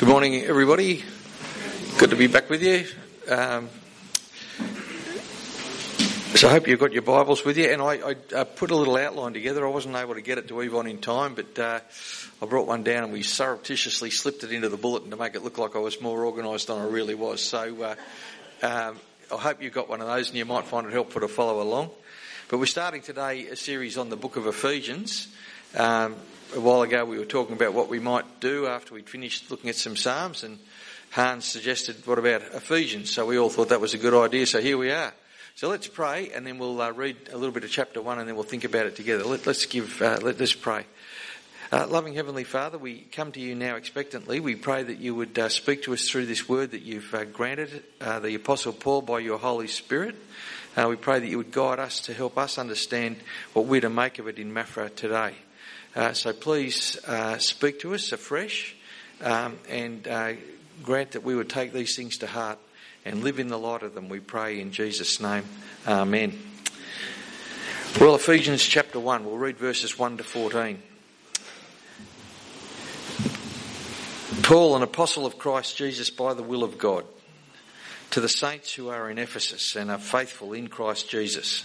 Good morning, everybody. Good to be back with you. Um, so I hope you've got your Bibles with you. And I, I uh, put a little outline together. I wasn't able to get it to Yvonne in time, but uh, I brought one down and we surreptitiously slipped it into the bulletin to make it look like I was more organised than I really was. So uh, um, I hope you've got one of those and you might find it helpful to follow along. But we're starting today a series on the book of Ephesians. Um, a while ago we were talking about what we might do after we'd finished looking at some Psalms and Hans suggested, what about Ephesians? So we all thought that was a good idea, so here we are. So let's pray and then we'll uh, read a little bit of chapter one and then we'll think about it together. Let, us give, uh, let, us pray. Uh, loving Heavenly Father, we come to you now expectantly. We pray that you would uh, speak to us through this word that you've uh, granted uh, the Apostle Paul by your Holy Spirit. we pray that you would guide us to help us understand what we're to make of it in Mafra today. Uh, so please uh, speak to us afresh um, and uh, grant that we would take these things to heart and live in the light of them, we pray in Jesus' name. Amen. Well, Ephesians chapter 1, we'll read verses 1 to 14. Paul, an apostle of Christ Jesus by the will of God, to the saints who are in Ephesus and are faithful in Christ Jesus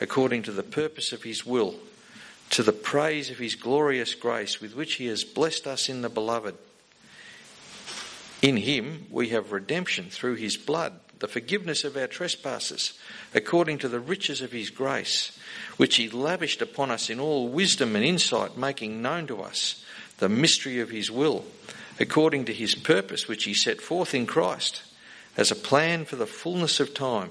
according to the purpose of his will, to the praise of his glorious grace with which he has blessed us in the beloved. In him we have redemption through his blood, the forgiveness of our trespasses, according to the riches of his grace, which he lavished upon us in all wisdom and insight, making known to us the mystery of his will, according to his purpose, which he set forth in Christ, as a plan for the fullness of time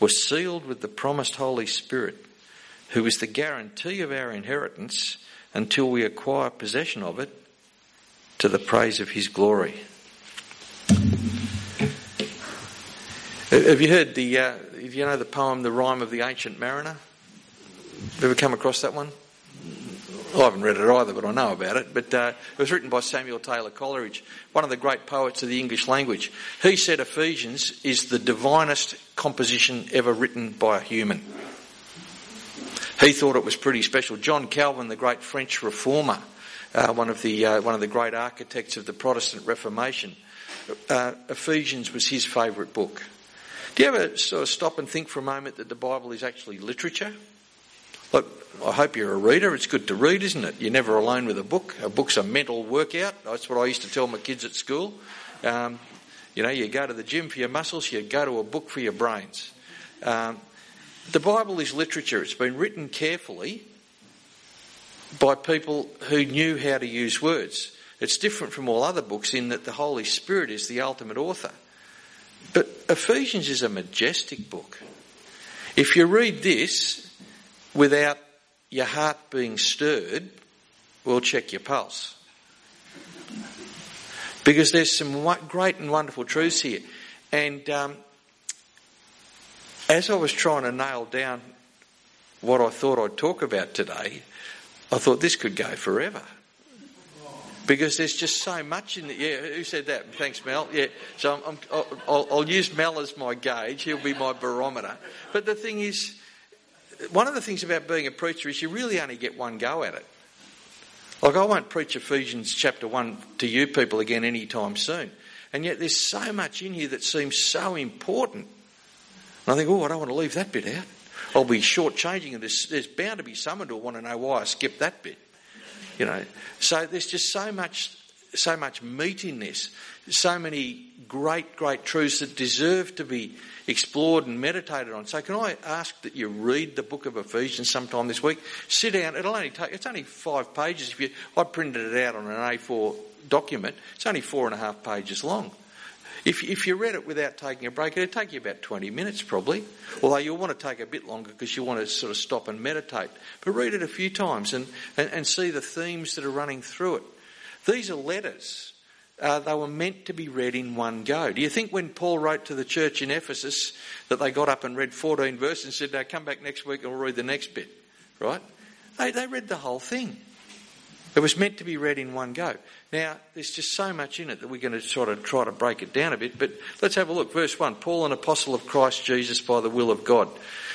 were sealed with the promised Holy Spirit, who is the guarantee of our inheritance until we acquire possession of it to the praise of His glory. Have you heard the, uh, you know the poem, The Rime of the Ancient Mariner? Ever come across that one? I haven't read it either, but I know about it. But uh, it was written by Samuel Taylor Coleridge, one of the great poets of the English language. He said Ephesians is the divinest composition ever written by a human. He thought it was pretty special. John Calvin, the great French reformer, uh, one of the uh, one of the great architects of the Protestant Reformation, uh, Ephesians was his favourite book. Do you ever sort of stop and think for a moment that the Bible is actually literature? Look, I hope you're a reader. It's good to read, isn't it? You're never alone with a book. A book's a mental workout. That's what I used to tell my kids at school. Um, you know, you go to the gym for your muscles, you go to a book for your brains. Um, the Bible is literature. It's been written carefully by people who knew how to use words. It's different from all other books in that the Holy Spirit is the ultimate author. But Ephesians is a majestic book. If you read this, without your heart being stirred, we'll check your pulse. Because there's some great and wonderful truths here. And um, as I was trying to nail down what I thought I'd talk about today, I thought this could go forever. Because there's just so much in it. Yeah, who said that? Thanks, Mel. Yeah, so i will I'll use Mel as my gauge. He'll be my barometer. But the thing is, one of the things about being a preacher is you really only get one go at it. Like, I won't preach Ephesians chapter 1 to you people again anytime soon. And yet, there's so much in here that seems so important. And I think, oh, I don't want to leave that bit out. I'll be shortchanging, and there's, there's bound to be someone who'll want to know why I skipped that bit. You know, so there's just so much so much meat in this, so many great, great truths that deserve to be explored and meditated on. So can I ask that you read the book of Ephesians sometime this week? Sit down. It'll only take, it's only five pages. If you, I printed it out on an A4 document. It's only four and a half pages long. If, if you read it without taking a break, it'd take you about 20 minutes probably. Although you'll want to take a bit longer because you want to sort of stop and meditate. But read it a few times and, and, and see the themes that are running through it. These are letters. Uh, they were meant to be read in one go. Do you think when Paul wrote to the church in Ephesus that they got up and read 14 verses and said, now come back next week and we'll read the next bit? Right? They, they read the whole thing. It was meant to be read in one go. Now, there's just so much in it that we're going to sort of try to break it down a bit, but let's have a look. Verse 1 Paul, an apostle of Christ Jesus by the will of God.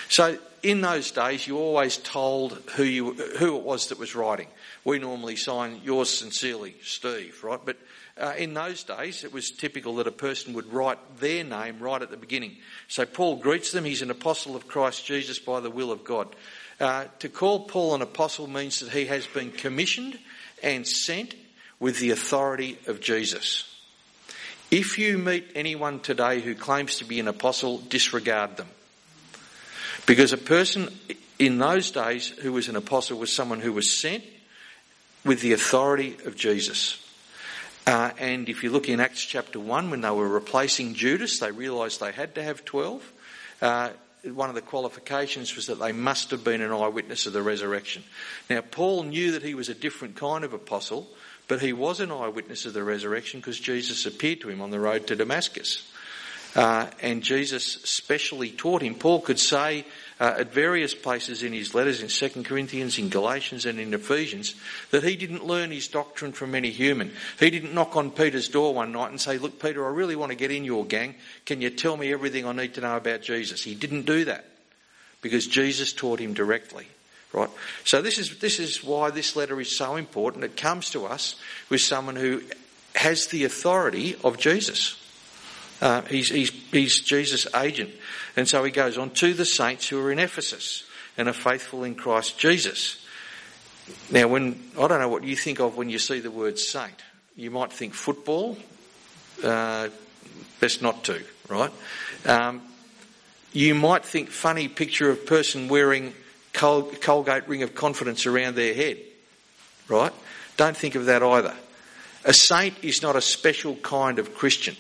So, in those days, you always told who, you, who it was that was writing. We normally sign yours sincerely, Steve, right? But uh, in those days, it was typical that a person would write their name right at the beginning. So Paul greets them. He's an apostle of Christ Jesus by the will of God. Uh, to call Paul an apostle means that he has been commissioned and sent with the authority of Jesus. If you meet anyone today who claims to be an apostle, disregard them. Because a person in those days who was an apostle was someone who was sent with the authority of Jesus. Uh, and if you look in Acts chapter 1, when they were replacing Judas, they realised they had to have 12. Uh, one of the qualifications was that they must have been an eyewitness of the resurrection. Now, Paul knew that he was a different kind of apostle, but he was an eyewitness of the resurrection because Jesus appeared to him on the road to Damascus. Uh, and Jesus specially taught him. Paul could say uh, at various places in his letters, in 2 Corinthians, in Galatians, and in Ephesians, that he didn't learn his doctrine from any human. He didn't knock on Peter's door one night and say, Look, Peter, I really want to get in your gang. Can you tell me everything I need to know about Jesus? He didn't do that because Jesus taught him directly. Right? So this is, this is why this letter is so important. It comes to us with someone who has the authority of Jesus. Uh, he's, he's, he's Jesus' agent. And so he goes on to the saints who are in Ephesus and are faithful in Christ Jesus. Now, when I don't know what you think of when you see the word saint. You might think football. Uh, best not to, right? Um, you might think funny picture of person wearing Col- Colgate ring of confidence around their head, right? Don't think of that either. A saint is not a special kind of Christian.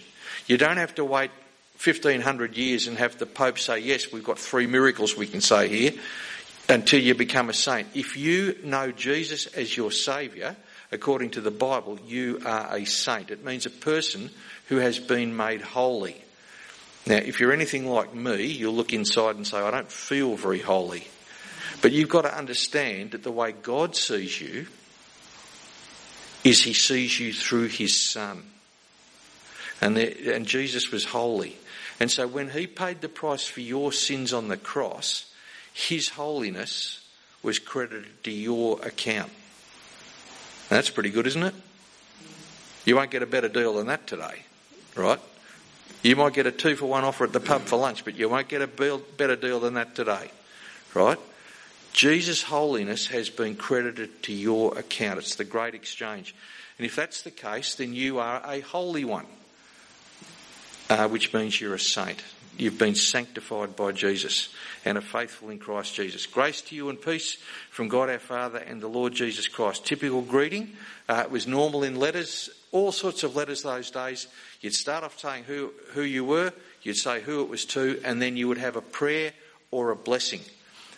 You don't have to wait 1500 years and have the Pope say, yes, we've got three miracles we can say here, until you become a saint. If you know Jesus as your Saviour, according to the Bible, you are a saint. It means a person who has been made holy. Now, if you're anything like me, you'll look inside and say, I don't feel very holy. But you've got to understand that the way God sees you is He sees you through His Son. And, the, and Jesus was holy. And so when he paid the price for your sins on the cross, his holiness was credited to your account. that's pretty good, isn't it? You won't get a better deal than that today, right? You might get a two for one offer at the pub for lunch, but you won't get a better deal than that today, right? Jesus' holiness has been credited to your account. It's the great exchange. And if that's the case, then you are a holy one uh, which means you're a saint. You've been sanctified by Jesus and are faithful in Christ Jesus. Grace to you and peace from God our Father and the Lord Jesus Christ. Typical greeting. Uh, it was normal in letters, all sorts of letters those days. You'd start off saying who, who you were, you'd say who it was to, and then you would have a prayer or a blessing.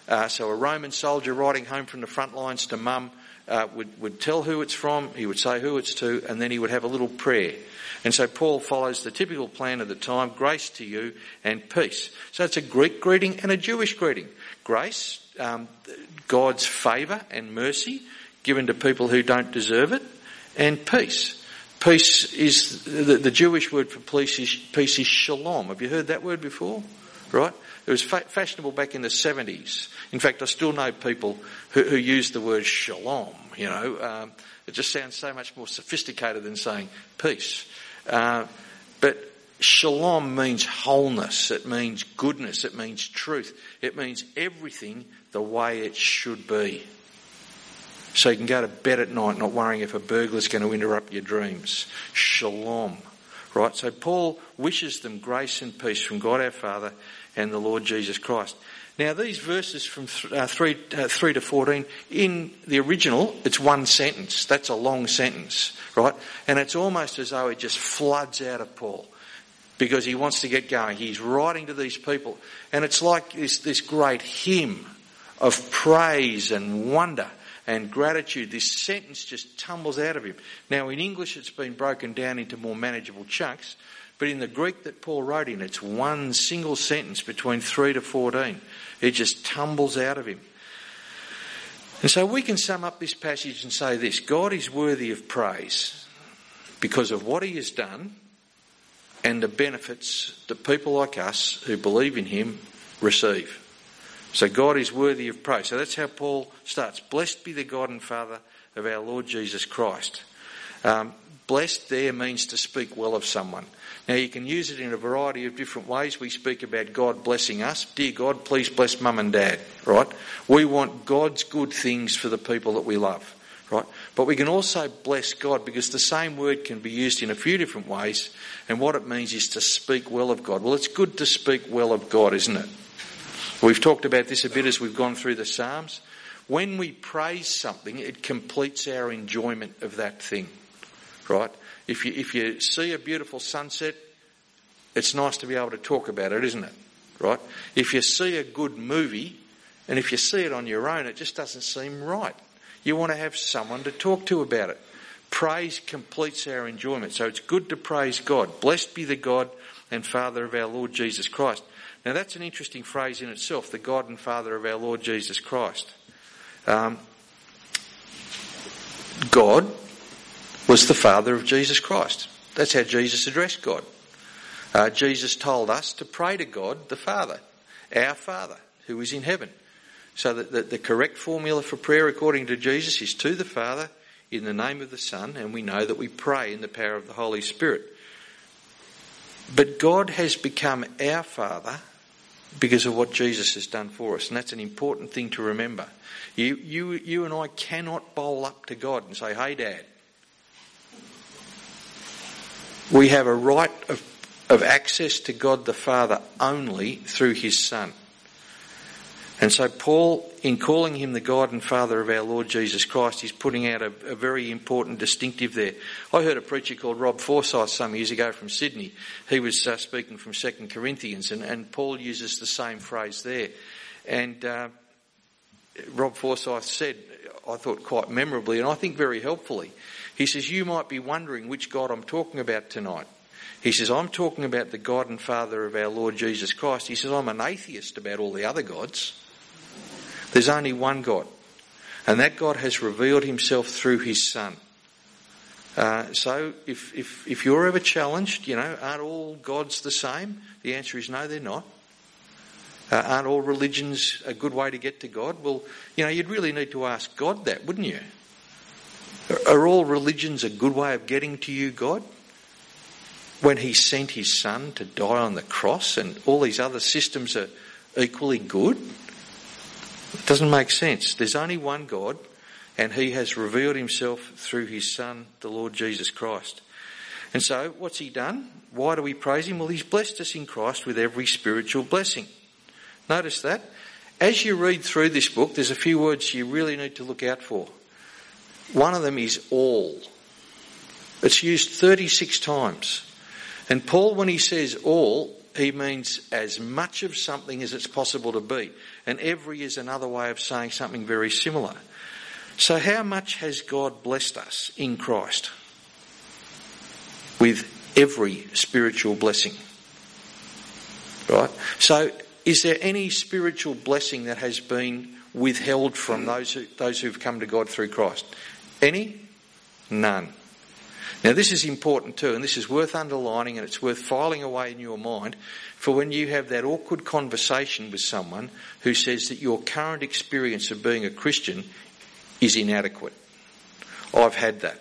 Uh, so a Roman soldier riding home from the front lines to mum uh, would, would tell who it's from, he would say who it's to, and then he would have a little prayer. And so Paul follows the typical plan of the time grace to you and peace. So it's a Greek greeting and a Jewish greeting. Grace, um, God's favour and mercy given to people who don't deserve it, and peace. Peace is the, the Jewish word for peace is, peace is shalom. Have you heard that word before? Right? It was fa- fashionable back in the 70s. In fact, I still know people who, who use the word shalom. You know, um, it just sounds so much more sophisticated than saying peace. Uh, but shalom means wholeness, it means goodness, it means truth, it means everything the way it should be. So you can go to bed at night not worrying if a burglar's going to interrupt your dreams. Shalom. Right? So Paul wishes them grace and peace from God our Father and the Lord Jesus Christ. Now, these verses from th- uh, 3, uh, 3 to 14, in the original, it's one sentence. That's a long sentence, right? And it's almost as though it just floods out of Paul because he wants to get going. He's writing to these people, and it's like this, this great hymn of praise and wonder and gratitude. This sentence just tumbles out of him. Now, in English, it's been broken down into more manageable chunks, but in the Greek that Paul wrote in, it's one single sentence between 3 to 14. It just tumbles out of him. And so we can sum up this passage and say this God is worthy of praise because of what he has done and the benefits that people like us who believe in him receive. So God is worthy of praise. So that's how Paul starts. Blessed be the God and Father of our Lord Jesus Christ. Um, blessed there means to speak well of someone. Now, you can use it in a variety of different ways. We speak about God blessing us. Dear God, please bless mum and dad, right? We want God's good things for the people that we love, right? But we can also bless God because the same word can be used in a few different ways, and what it means is to speak well of God. Well, it's good to speak well of God, isn't it? We've talked about this a bit as we've gone through the Psalms. When we praise something, it completes our enjoyment of that thing, right? If you, if you see a beautiful sunset, it's nice to be able to talk about it, isn't it? Right? If you see a good movie, and if you see it on your own, it just doesn't seem right. You want to have someone to talk to about it. Praise completes our enjoyment. So it's good to praise God. Blessed be the God and Father of our Lord Jesus Christ. Now that's an interesting phrase in itself, the God and Father of our Lord Jesus Christ. Um, God was the Father of Jesus Christ. That's how Jesus addressed God. Uh, Jesus told us to pray to God, the Father, our Father, who is in heaven. So that the, the correct formula for prayer, according to Jesus, is to the Father in the name of the Son, and we know that we pray in the power of the Holy Spirit. But God has become our Father because of what Jesus has done for us, and that's an important thing to remember. You, you, you and I cannot bowl up to God and say, Hey, Dad, we have a right of, of access to God the Father only through His Son. And so, Paul, in calling him the God and Father of our Lord Jesus Christ, is putting out a, a, very important distinctive there. I heard a preacher called Rob Forsyth some years ago from Sydney. He was uh, speaking from 2 Corinthians, and, and, Paul uses the same phrase there. And uh, Rob Forsyth said, I thought quite memorably, and I think very helpfully, he says, You might be wondering which God I'm talking about tonight. He says, I'm talking about the God and Father of our Lord Jesus Christ. He says, I'm an atheist about all the other gods. There's only one God. And that God has revealed himself through his Son. Uh, so if, if, if you're ever challenged, you know, aren't all gods the same? The answer is no, they're not. Uh, aren't all religions a good way to get to God? Well, you know, you'd really need to ask God that, wouldn't you? Are all religions a good way of getting to you, God? When He sent His Son to die on the cross and all these other systems are equally good? It doesn't make sense. There's only one God and He has revealed Himself through His Son, the Lord Jesus Christ. And so, what's He done? Why do we praise Him? Well, He's blessed us in Christ with every spiritual blessing. Notice that. As you read through this book, there's a few words you really need to look out for. One of them is all. It's used 36 times. And Paul, when he says all, he means as much of something as it's possible to be. And every is another way of saying something very similar. So, how much has God blessed us in Christ? With every spiritual blessing. Right? So, is there any spiritual blessing that has been withheld from those, who, those who've come to God through Christ? Any? None. Now, this is important too, and this is worth underlining and it's worth filing away in your mind for when you have that awkward conversation with someone who says that your current experience of being a Christian is inadequate. I've had that.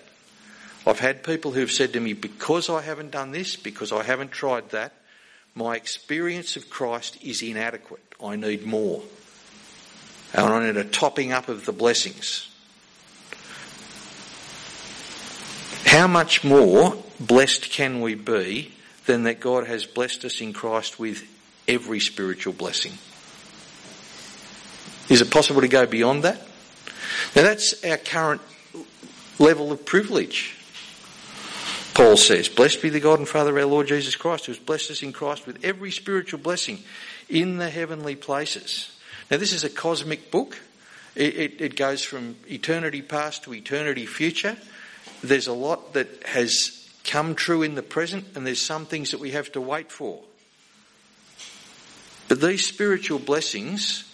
I've had people who've said to me, because I haven't done this, because I haven't tried that, my experience of Christ is inadequate. I need more. And I need a topping up of the blessings. How much more blessed can we be than that God has blessed us in Christ with every spiritual blessing? Is it possible to go beyond that? Now that's our current level of privilege. Paul says, Blessed be the God and Father of our Lord Jesus Christ, who has blessed us in Christ with every spiritual blessing in the heavenly places. Now, this is a cosmic book. It, it, it, goes from eternity past to eternity future. There's a lot that has come true in the present, and there's some things that we have to wait for. But these spiritual blessings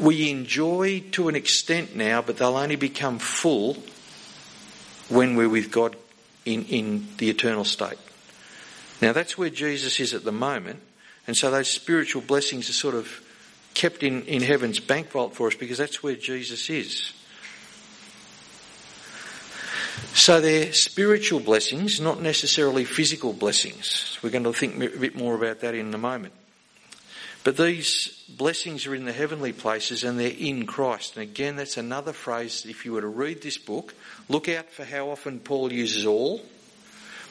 we enjoy to an extent now, but they'll only become full when we're with God in, in the eternal state. Now that's where Jesus is at the moment, and so those spiritual blessings are sort of kept in, in heaven's bank vault for us because that's where Jesus is. So they're spiritual blessings, not necessarily physical blessings. We're going to think a bit more about that in a moment. But these blessings are in the heavenly places and they're in Christ. And again, that's another phrase. If you were to read this book, look out for how often Paul uses all,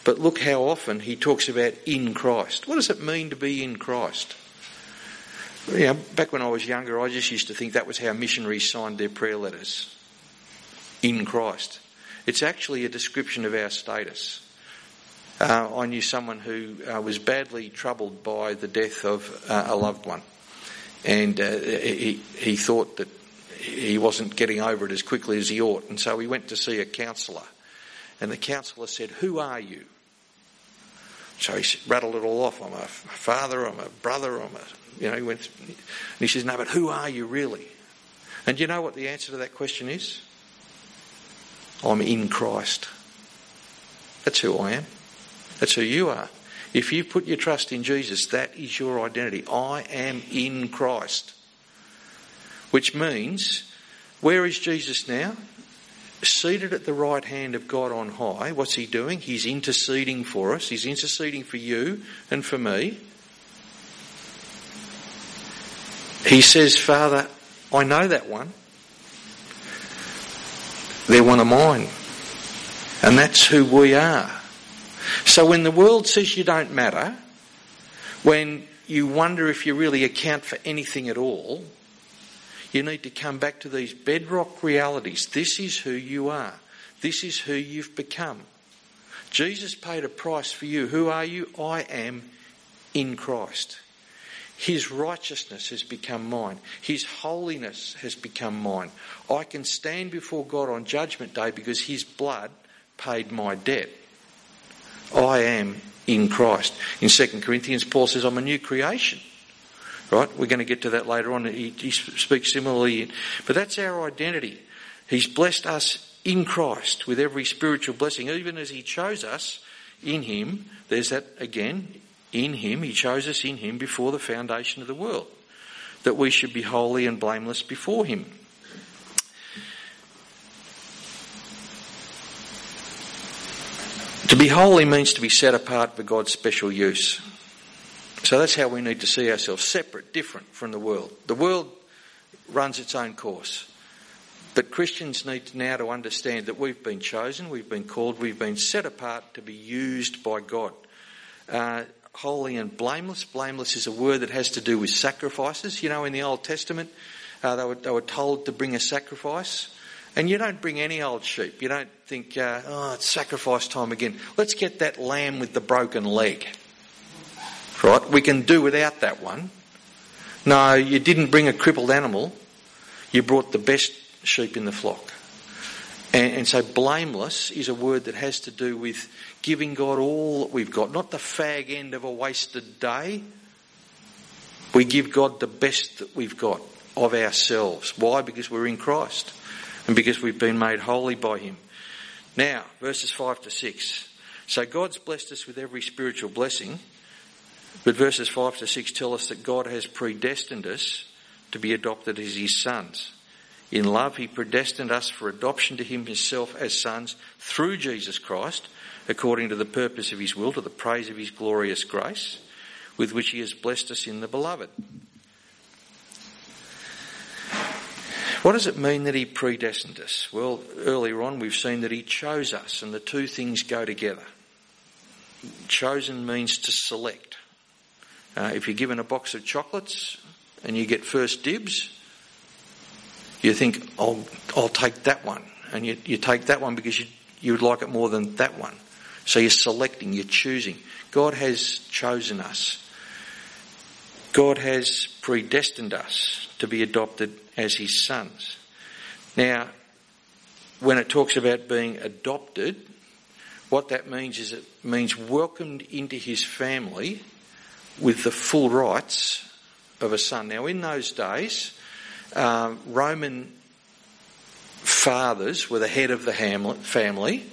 but look how often he talks about in Christ. What does it mean to be in Christ? You know, back when I was younger, I just used to think that was how missionaries signed their prayer letters. In Christ. It's actually a description of our status. Uh, I knew someone who uh, was badly troubled by the death of uh, a loved one, and uh, he, he thought that he wasn't getting over it as quickly as he ought, and so he went to see a counsellor, and the counsellor said, "Who are you?" So he rattled it all off. I'm a father. I'm a brother. I'm a you know. He went, and he says, "No, but who are you really?" And you know what the answer to that question is? I'm in Christ. That's who I am. That's who you are. If you put your trust in Jesus, that is your identity. I am in Christ. Which means, where is Jesus now? Seated at the right hand of God on high. What's he doing? He's interceding for us. He's interceding for you and for me. He says, Father, I know that one. They're one of mine. And that's who we are. So when the world says you don't matter, when you wonder if you really account for anything at all, you need to come back to these bedrock realities. This is who you are. This is who you've become. Jesus paid a price for you. Who are you? I am in Christ. His righteousness has become mine. His holiness has become mine. I can stand before God on Judgment Day because His blood paid my debt. I am in Christ. In 2 Corinthians, Paul says, I'm a new creation. Right? We're going to get to that later on. He, he speaks similarly. But that's our identity. He's blessed us in Christ with every spiritual blessing. Even as He chose us in Him, there's that again, in Him. He chose us in Him before the foundation of the world. That we should be holy and blameless before Him. To be holy means to be set apart for God's special use. So that's how we need to see ourselves separate, different from the world. The world runs its own course. But Christians need now to understand that we've been chosen, we've been called, we've been set apart to be used by God. Uh, holy and blameless. Blameless is a word that has to do with sacrifices. You know, in the Old Testament, uh, they, were, they were told to bring a sacrifice. And you don't bring any old sheep. You don't think, uh, oh, it's sacrifice time again. Let's get that lamb with the broken leg. Right? We can do without that one. No, you didn't bring a crippled animal. You brought the best sheep in the flock. And, and, so blameless is a word that has to do with giving God all that we've got, not the fag end of a wasted day. We give God the best that we've got of ourselves. Why? Because we're in Christ and because we've been made holy by Him. Now, verses 5 to 6. So God's blessed us with every spiritual blessing, but verses 5 to 6 tell us that God has predestined us to be adopted as His sons. In love, He predestined us for adoption to Him Himself as sons through Jesus Christ, according to the purpose of His will, to the praise of His glorious grace, with which He has blessed us in the Beloved. What does it mean that He predestined us? Well, earlier on we've seen that He chose us, and the two things go together. Chosen means to select. Uh, if you're given a box of chocolates and you get first dibs, you think, I'll, I'll take that one. And you, you take that one because you, you would like it more than that one. So you're selecting, you're choosing. God has chosen us. God has predestined us to be adopted as his sons. Now, when it talks about being adopted, what that means is it means welcomed into his family with the full rights of a son. Now, in those days, uh, Roman fathers were the head of the family,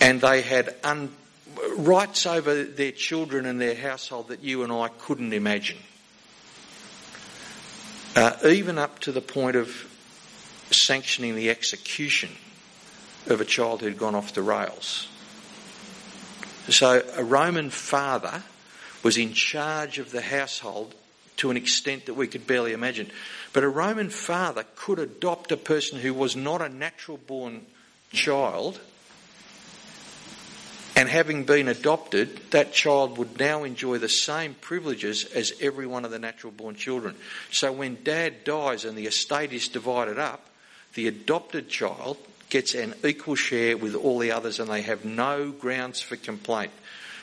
and they had un- rights over their children and their household that you and I couldn't imagine. Uh, even up to the point of sanctioning the execution of a child who'd gone off the rails. So a Roman father was in charge of the household to an extent that we could barely imagine. But a Roman father could adopt a person who was not a natural born child, and having been adopted, that child would now enjoy the same privileges as every one of the natural born children. So when dad dies and the estate is divided up, the adopted child gets an equal share with all the others and they have no grounds for complaint.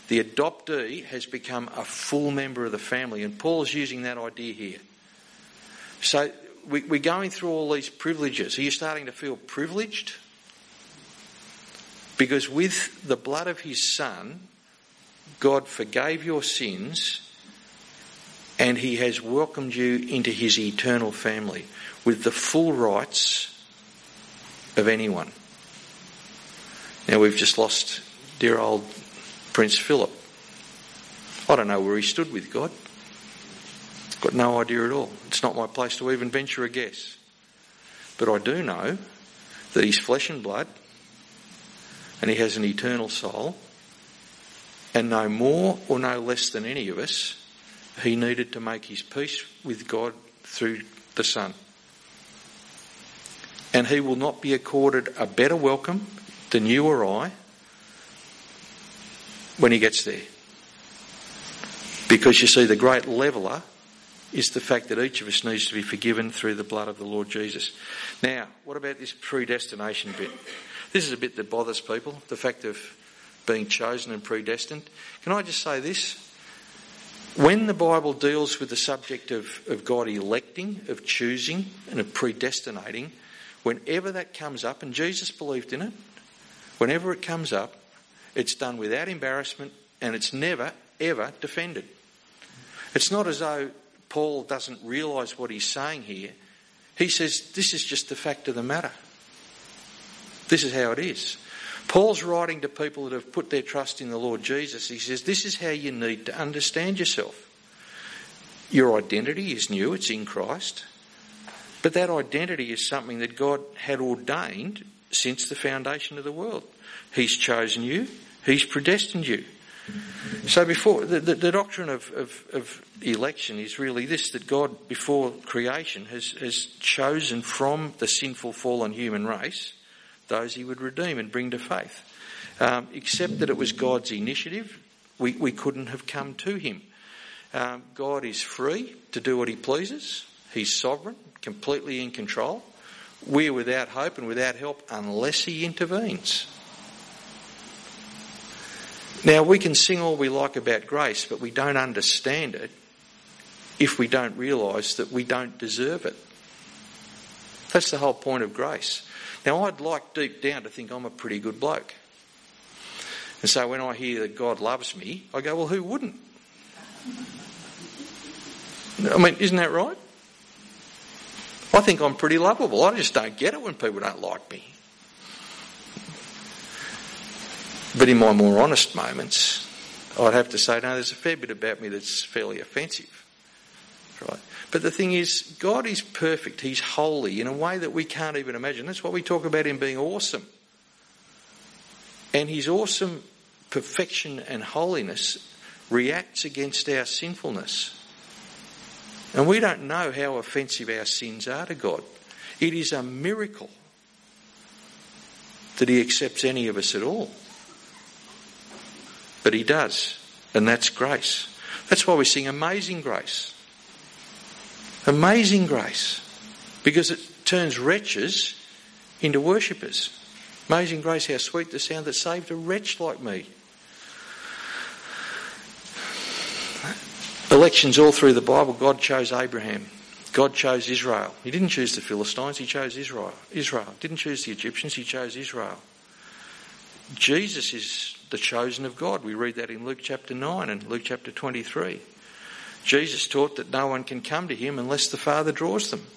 The adoptee has become a full member of the family, and Paul is using that idea here. So we, we're going through all these privileges. Are you starting to feel privileged? Because with the blood of his son, God forgave your sins and he has welcomed you into his eternal family with the full rights of anyone. Now we've just lost dear old Prince Philip. I don't know where he stood with God. Got no idea at all. It's not my place to even venture a guess. But I do know that he's flesh and blood and he has an eternal soul. And no more or no less than any of us, he needed to make his peace with God through the Son. And he will not be accorded a better welcome than you or I when he gets there. Because you see, the great leveller is the fact that each of us needs to be forgiven through the blood of the Lord Jesus. Now, what about this predestination bit? This is a bit that bothers people, the fact of being chosen and predestined. Can I just say this? When the Bible deals with the subject of, of God electing, of choosing, and of predestinating, whenever that comes up, and Jesus believed in it, whenever it comes up, it's done without embarrassment and it's never, ever defended. It's not as though Paul doesn't realise what he's saying here. He says, This is just the fact of the matter. This is how it is. Paul's writing to people that have put their trust in the Lord Jesus. He says, This is how you need to understand yourself. Your identity is new, it's in Christ. But that identity is something that God had ordained since the foundation of the world. He's chosen you, He's predestined you. So before the, the, the doctrine of, of, of, election is really this that God before creation has, has chosen from the sinful fallen human race those he would redeem and bring to faith. Um, except that it was God's initiative, we, we couldn't have come to him. Um, God is free to do what he pleases. He's sovereign, completely in control. We're without hope and without help unless he intervenes. Now, we can sing all we like about grace, but we don't understand it if we don't realise that we don't deserve it. That's the whole point of grace. Now, I'd like deep down to think I'm a pretty good bloke. And so when I hear that God loves me, I go, well, who wouldn't? I mean, isn't that right? I think I'm pretty lovable. I just don't get it when people don't like me. But in my more honest moments, I'd have to say, no, there's a fair bit about me that's fairly offensive. Right? But the thing is, God is perfect. He's holy in a way that we can't even imagine. That's why we talk about Him being awesome. And His awesome perfection and holiness reacts against our sinfulness. And we don't know how offensive our sins are to God. It is a miracle that He accepts any of us at all. But He does, and that's grace. That's why we sing Amazing Grace. Amazing grace. Because it turns wretches into worshippers. Amazing grace, how sweet the sound that saved a wretch like me. Elections all through the Bible, God chose Abraham. God chose Israel. He didn't choose the Philistines, he chose Israel. Israel. Didn't choose the Egyptians, he chose Israel. Jesus is the chosen of God. We read that in Luke chapter 9 and Luke chapter 23. Jesus taught that no one can come to him unless the Father draws them.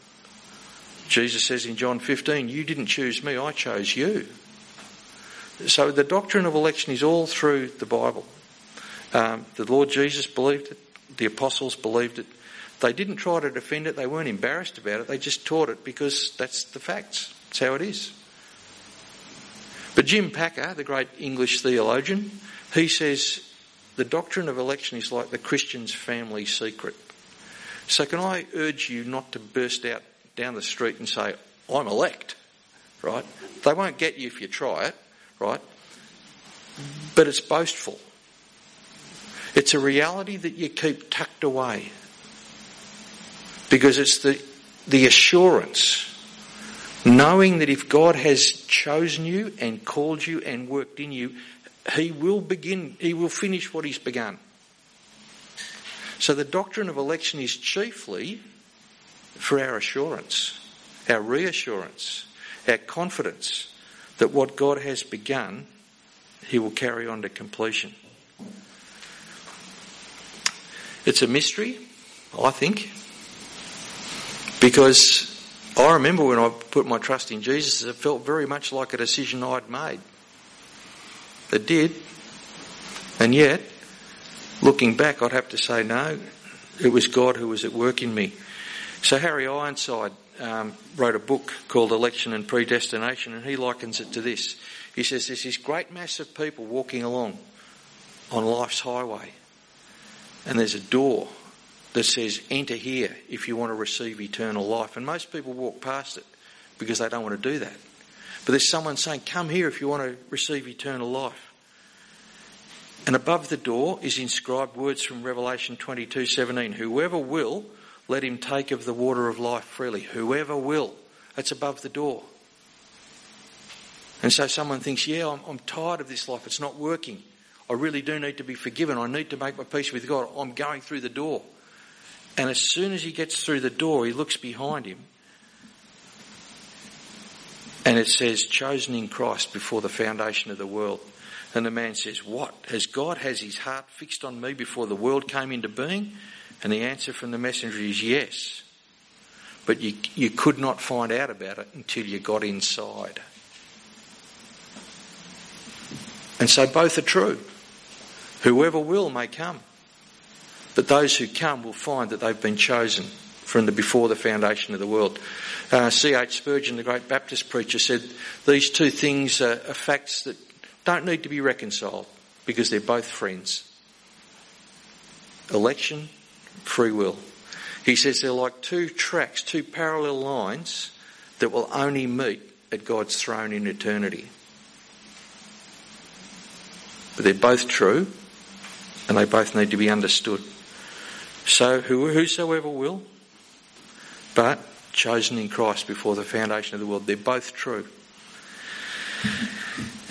Jesus says in John 15, You didn't choose me, I chose you. So the doctrine of election is all through the Bible. Um, the Lord Jesus believed it, the apostles believed it. They didn't try to defend it, they weren't embarrassed about it, they just taught it because that's the facts. It's how it is. But Jim Packer, the great English theologian, he says the doctrine of election is like the Christian's family secret. So, can I urge you not to burst out down the street and say, I'm elect, right? They won't get you if you try it, right? But it's boastful. It's a reality that you keep tucked away because it's the, the assurance knowing that if God has chosen you and called you and worked in you, He will begin, He will finish what He's begun. So the doctrine of election is chiefly for our assurance, our reassurance, our confidence that what God has begun, He will carry on to completion. It's a mystery, I think, because I remember when I put my trust in Jesus, it felt very much like a decision I'd made. It did. And yet, looking back, I'd have to say no, it was God who was at work in me. So Harry Ironside um, wrote a book called Election and Predestination, and he likens it to this. He says there's this great mass of people walking along on life's highway, and there's a door that says, enter here if you want to receive eternal life. And most people walk past it because they don't want to do that. But there's someone saying, come here if you want to receive eternal life. And above the door is inscribed words from Revelation 22:17. Whoever will, let him take of the water of life freely. Whoever will. That's above the door. And so someone thinks, yeah, I'm, I'm tired of this life. It's not working. I really do need to be forgiven. I need to make my peace with God. I'm going through the door. And as soon as he gets through the door, he looks behind him. And it says, chosen in Christ before the foundation of the world. And the man says, What? Has God has his heart fixed on me before the world came into being? And the answer from the messenger is yes. But you, you could not find out about it until you got inside. And so both are true. Whoever will may come. But those who come will find that they've been chosen from the before the foundation of the world. Uh, C.H. Spurgeon, the great Baptist preacher, said these two things are, are facts that don't need to be reconciled because they're both friends. Election, free will. He says they're like two tracks, two parallel lines that will only meet at God's throne in eternity. But they're both true and they both need to be understood. So whosoever will, but chosen in Christ before the foundation of the world. They're both true.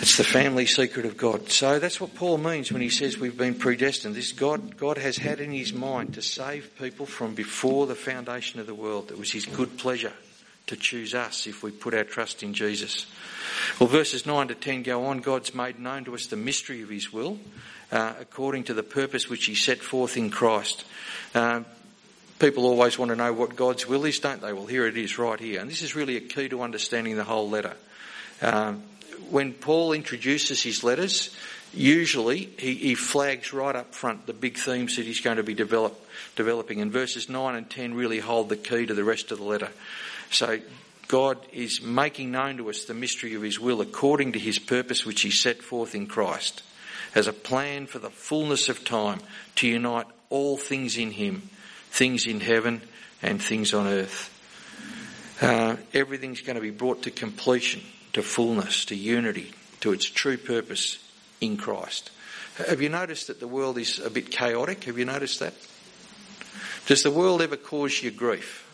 It's the family secret of God. So that's what Paul means when he says we've been predestined. This God, God has had in his mind to save people from before the foundation of the world. It was his good pleasure to choose us if we put our trust in Jesus. Well, verses 9 to 10 go on. God's made known to us the mystery of his will, uh, according to the purpose which he set forth in Christ. Uh, people always want to know what God's will is, don't they? Well, here it is right here. And this is really a key to understanding the whole letter. Um, when Paul introduces his letters, usually he, he, flags right up front the big themes that he's going to be develop, developing. And verses 9 and 10 really hold the key to the rest of the letter. So God is making known to us the mystery of his will according to his purpose which he set forth in Christ as a plan for the fullness of time to unite all things in him, things in heaven and things on earth. Uh, everything's going to be brought to completion, to fullness, to unity, to its true purpose in Christ. Have you noticed that the world is a bit chaotic? Have you noticed that? Does the world ever cause you grief?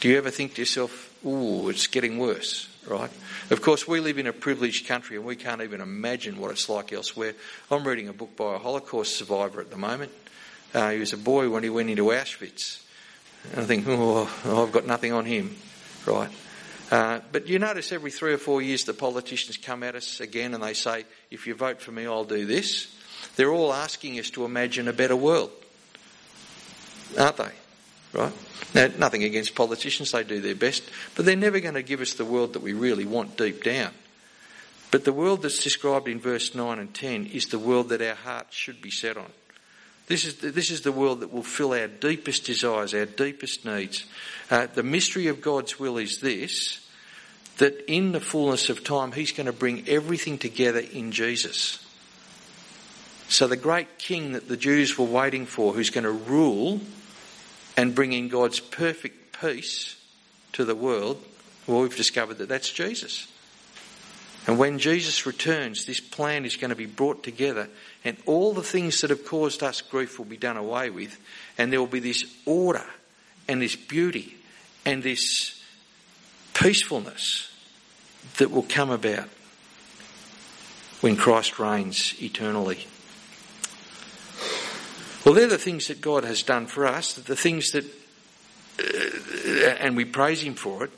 Do you ever think to yourself, ooh, it's getting worse, right? Of course, we live in a privileged country and we can't even imagine what it's like elsewhere. I'm reading a book by a Holocaust survivor at the moment. Uh, he was a boy when he went into Auschwitz. And I think, oh, I've got nothing on him, right? Uh, but you notice every three or four years the politicians come at us again and they say, if you vote for me, I'll do this. They're all asking us to imagine a better world, aren't they? Right? Now, nothing against politicians, they do their best, but they're never going to give us the world that we really want deep down. But the world that's described in verse 9 and 10 is the world that our hearts should be set on. This is, the, this is the world that will fill our deepest desires, our deepest needs. Uh, the mystery of God's will is this that in the fullness of time, He's going to bring everything together in Jesus. So, the great king that the Jews were waiting for, who's going to rule and bring in God's perfect peace to the world, well, we've discovered that that's Jesus. And when Jesus returns, this plan is going to be brought together, and all the things that have caused us grief will be done away with, and there will be this order and this beauty and this peacefulness that will come about when Christ reigns eternally. Well, they're the things that God has done for us, the things that, uh, and we praise Him for it,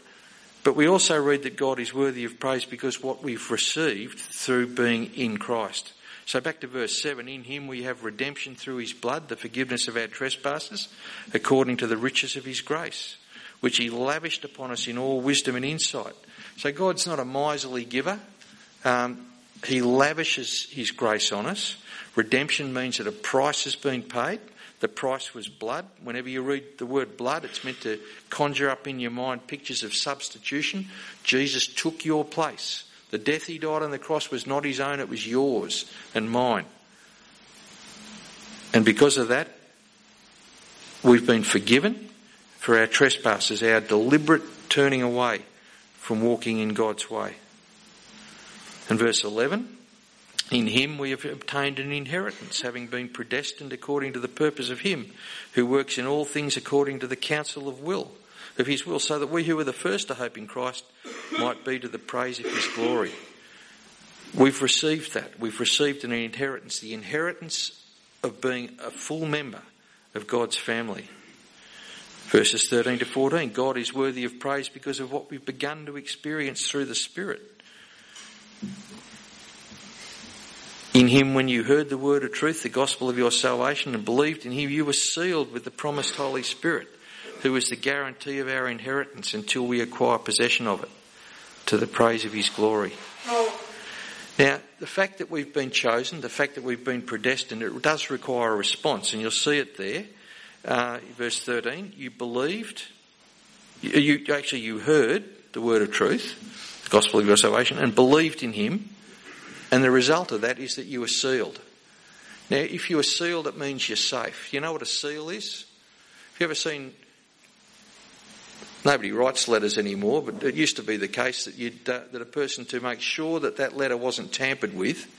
but we also read that God is worthy of praise because what we've received through being in Christ. So back to verse 7 In Him we have redemption through His blood, the forgiveness of our trespasses, according to the riches of His grace which he lavished upon us in all wisdom and insight. So God's not a miserly giver. Um, he lavishes his grace on us. Redemption means that a price has been paid. The price was blood. Whenever you read the word blood, it's meant to conjure up in your mind pictures of substitution. Jesus took your place. The death he died on the cross was not his own, it was yours and mine. And because of that, we've been forgiven for our trespasses, our deliberate turning away from walking in God's way. And verse 11 In him we have obtained an inheritance, having been predestined according to the purpose of him who works in all things according to the counsel of will of his will, so that we who were the first to hope in Christ might be to the praise of his glory. We've received that. We've received an inheritance, the inheritance of being a full member of God's family. Verses 13 to 14 God is worthy of praise because of what we've begun to experience through the Spirit. In him, when you heard the word of truth, the gospel of your salvation, and believed in him, you were sealed with the promised Holy Spirit, who is the guarantee of our inheritance until we acquire possession of it, to the praise of his glory. Now, the fact that we've been chosen, the fact that we've been predestined, it does require a response, and you'll see it there uh, verse 13, you believed, you, you, actually you heard the word of truth, the gospel of your salvation, and believed in him, and the result of that is that you are sealed. Now, if you are sealed, it means you're safe. You know what a seal is? Have you ever seen Nobody writes letters anymore, but it used to be the case that, uh, that a person, to make sure that that letter wasn't tampered with,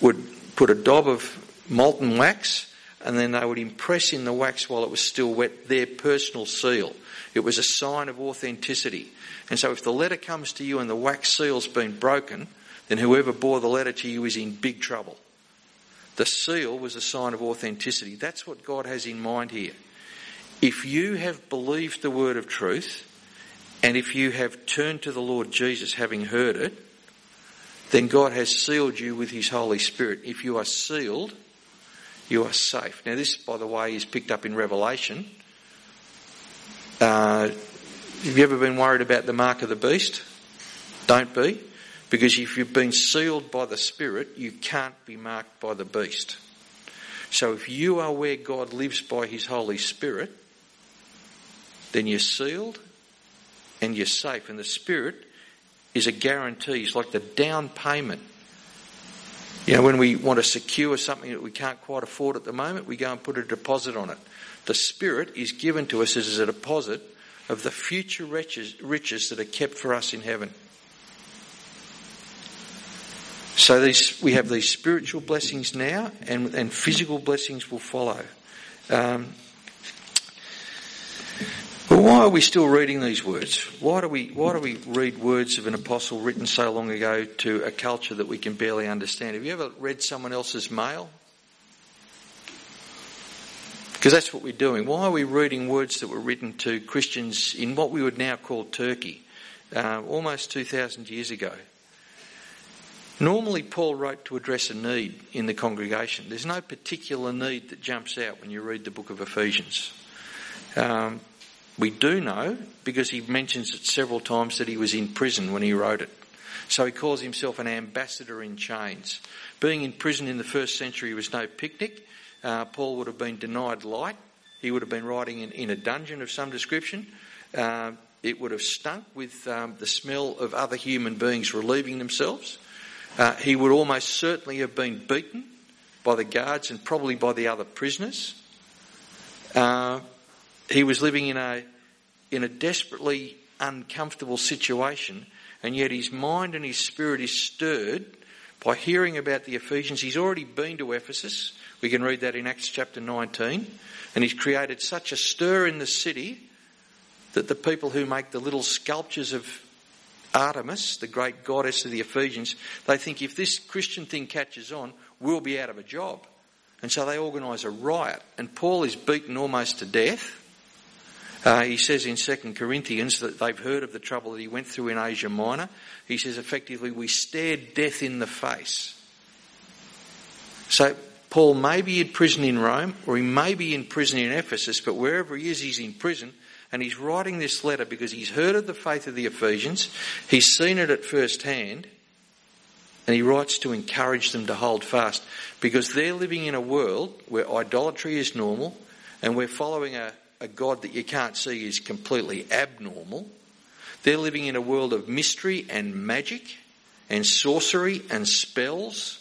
would put a daub of molten wax and then they would impress in the wax while it was still wet their personal seal. It was a sign of authenticity. And so if the letter comes to you and the wax seal's been broken, then whoever bore the letter to you is in big trouble. The seal was a sign of authenticity. That's what God has in mind here. If you have believed the word of truth, and if you have turned to the Lord Jesus having heard it, then God has sealed you with His Holy Spirit. If you are sealed, you are safe. Now, this, by the way, is picked up in Revelation. Uh, have you ever been worried about the mark of the beast? Don't be. Because if you've been sealed by the Spirit, you can't be marked by the beast. So if you are where God lives by His Holy Spirit, then you're sealed and you're safe. And the Spirit is a guarantee. It's like the down payment you know, when we want to secure something that we can't quite afford at the moment, we go and put a deposit on it. The Spirit is given to us as a deposit of the future riches, riches that are kept for us in heaven. So these, we have these spiritual blessings now, and, and physical blessings will follow. Um, but why are we still reading these words? Why do we why do we read words of an apostle written so long ago to a culture that we can barely understand? Have you ever read someone else's mail? Because that's what we're doing. Why are we reading words that were written to Christians in what we would now call Turkey, uh, almost 2,000 years ago? Normally, Paul wrote to address a need in the congregation. There's no particular need that jumps out when you read the book of Ephesians. Um, we do know, because he mentions it several times, that he was in prison when he wrote it. So he calls himself an ambassador in chains. Being in prison in the first century was no picnic. Uh, Paul would have been denied light. He would have been writing in, in a dungeon of some description. Uh, it would have stunk with um, the smell of other human beings relieving themselves. Uh, he would almost certainly have been beaten by the guards and probably by the other prisoners. Uh, he was living in a in a desperately uncomfortable situation, and yet his mind and his spirit is stirred by hearing about the Ephesians. He's already been to Ephesus. We can read that in Acts chapter 19. And he's created such a stir in the city that the people who make the little sculptures of Artemis, the great goddess of the Ephesians, they think if this Christian thing catches on, we'll be out of a job. And so they organise a riot. And Paul is beaten almost to death. Uh, he says in 2 Corinthians that they've heard of the trouble that he went through in Asia Minor. He says effectively, we stared death in the face. So Paul may be in prison in Rome or he may be in prison in Ephesus, but wherever he is, he's in prison and he's writing this letter because he's heard of the faith of the Ephesians, he's seen it at first hand, and he writes to encourage them to hold fast because they're living in a world where idolatry is normal and we're following a, a God that you can't see is completely abnormal. They're living in a world of mystery and magic and sorcery and spells.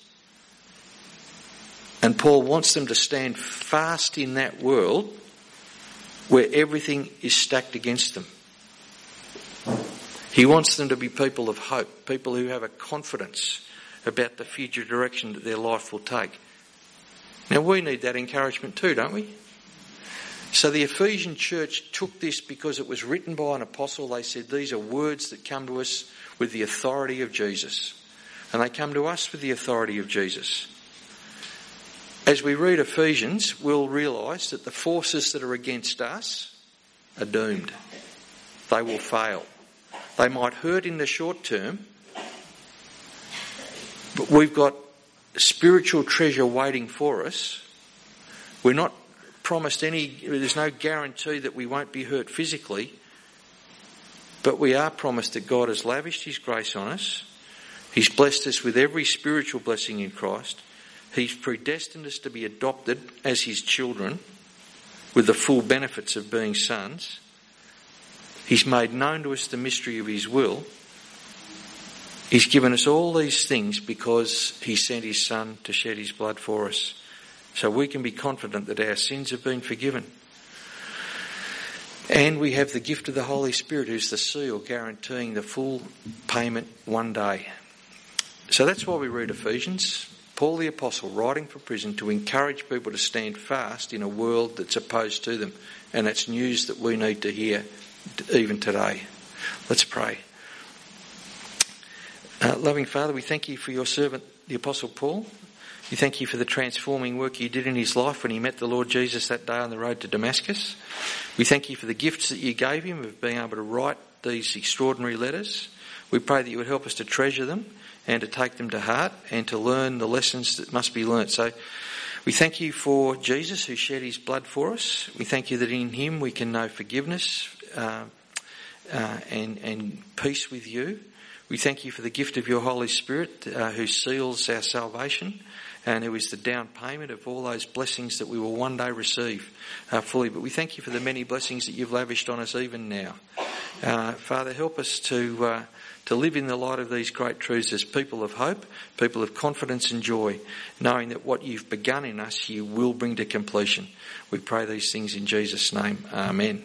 And Paul wants them to stand fast in that world where everything is stacked against them. He wants them to be people of hope, people who have a confidence about the future direction that their life will take. Now we need that encouragement too, don't we? So the Ephesian church took this because it was written by an apostle. They said these are words that come to us with the authority of Jesus. And they come to us with the authority of Jesus. As we read Ephesians, we'll realise that the forces that are against us are doomed. They will fail. They might hurt in the short term, but we've got spiritual treasure waiting for us. We're not promised any, there's no guarantee that we won't be hurt physically, but we are promised that God has lavished His grace on us. He's blessed us with every spiritual blessing in Christ. He's predestined us to be adopted as his children with the full benefits of being sons. He's made known to us the mystery of his will. He's given us all these things because he sent his son to shed his blood for us. So we can be confident that our sins have been forgiven. And we have the gift of the Holy Spirit, who's the seal guaranteeing the full payment one day. So that's why we read Ephesians. Paul the Apostle writing from prison to encourage people to stand fast in a world that's opposed to them. And it's news that we need to hear even today. Let's pray. Uh, loving Father, we thank you for your servant, the Apostle Paul. We thank you for the transforming work you did in his life when he met the Lord Jesus that day on the road to Damascus. We thank you for the gifts that you gave him of being able to write these extraordinary letters. We pray that you would help us to treasure them and to take them to heart and to learn the lessons that must be learnt. So we thank you for Jesus who shed his blood for us. We thank you that in him we can know forgiveness uh, uh, and, and peace with you. We thank you for the gift of your Holy Spirit uh, who seals our salvation and who is the down payment of all those blessings that we will one day receive uh, fully. But we thank you for the many blessings that you've lavished on us even now. Uh, Father, help us to uh, to live in the light of these great truths as people of hope, people of confidence and joy, knowing that what you've begun in us, you will bring to completion. We pray these things in Jesus' name. Amen.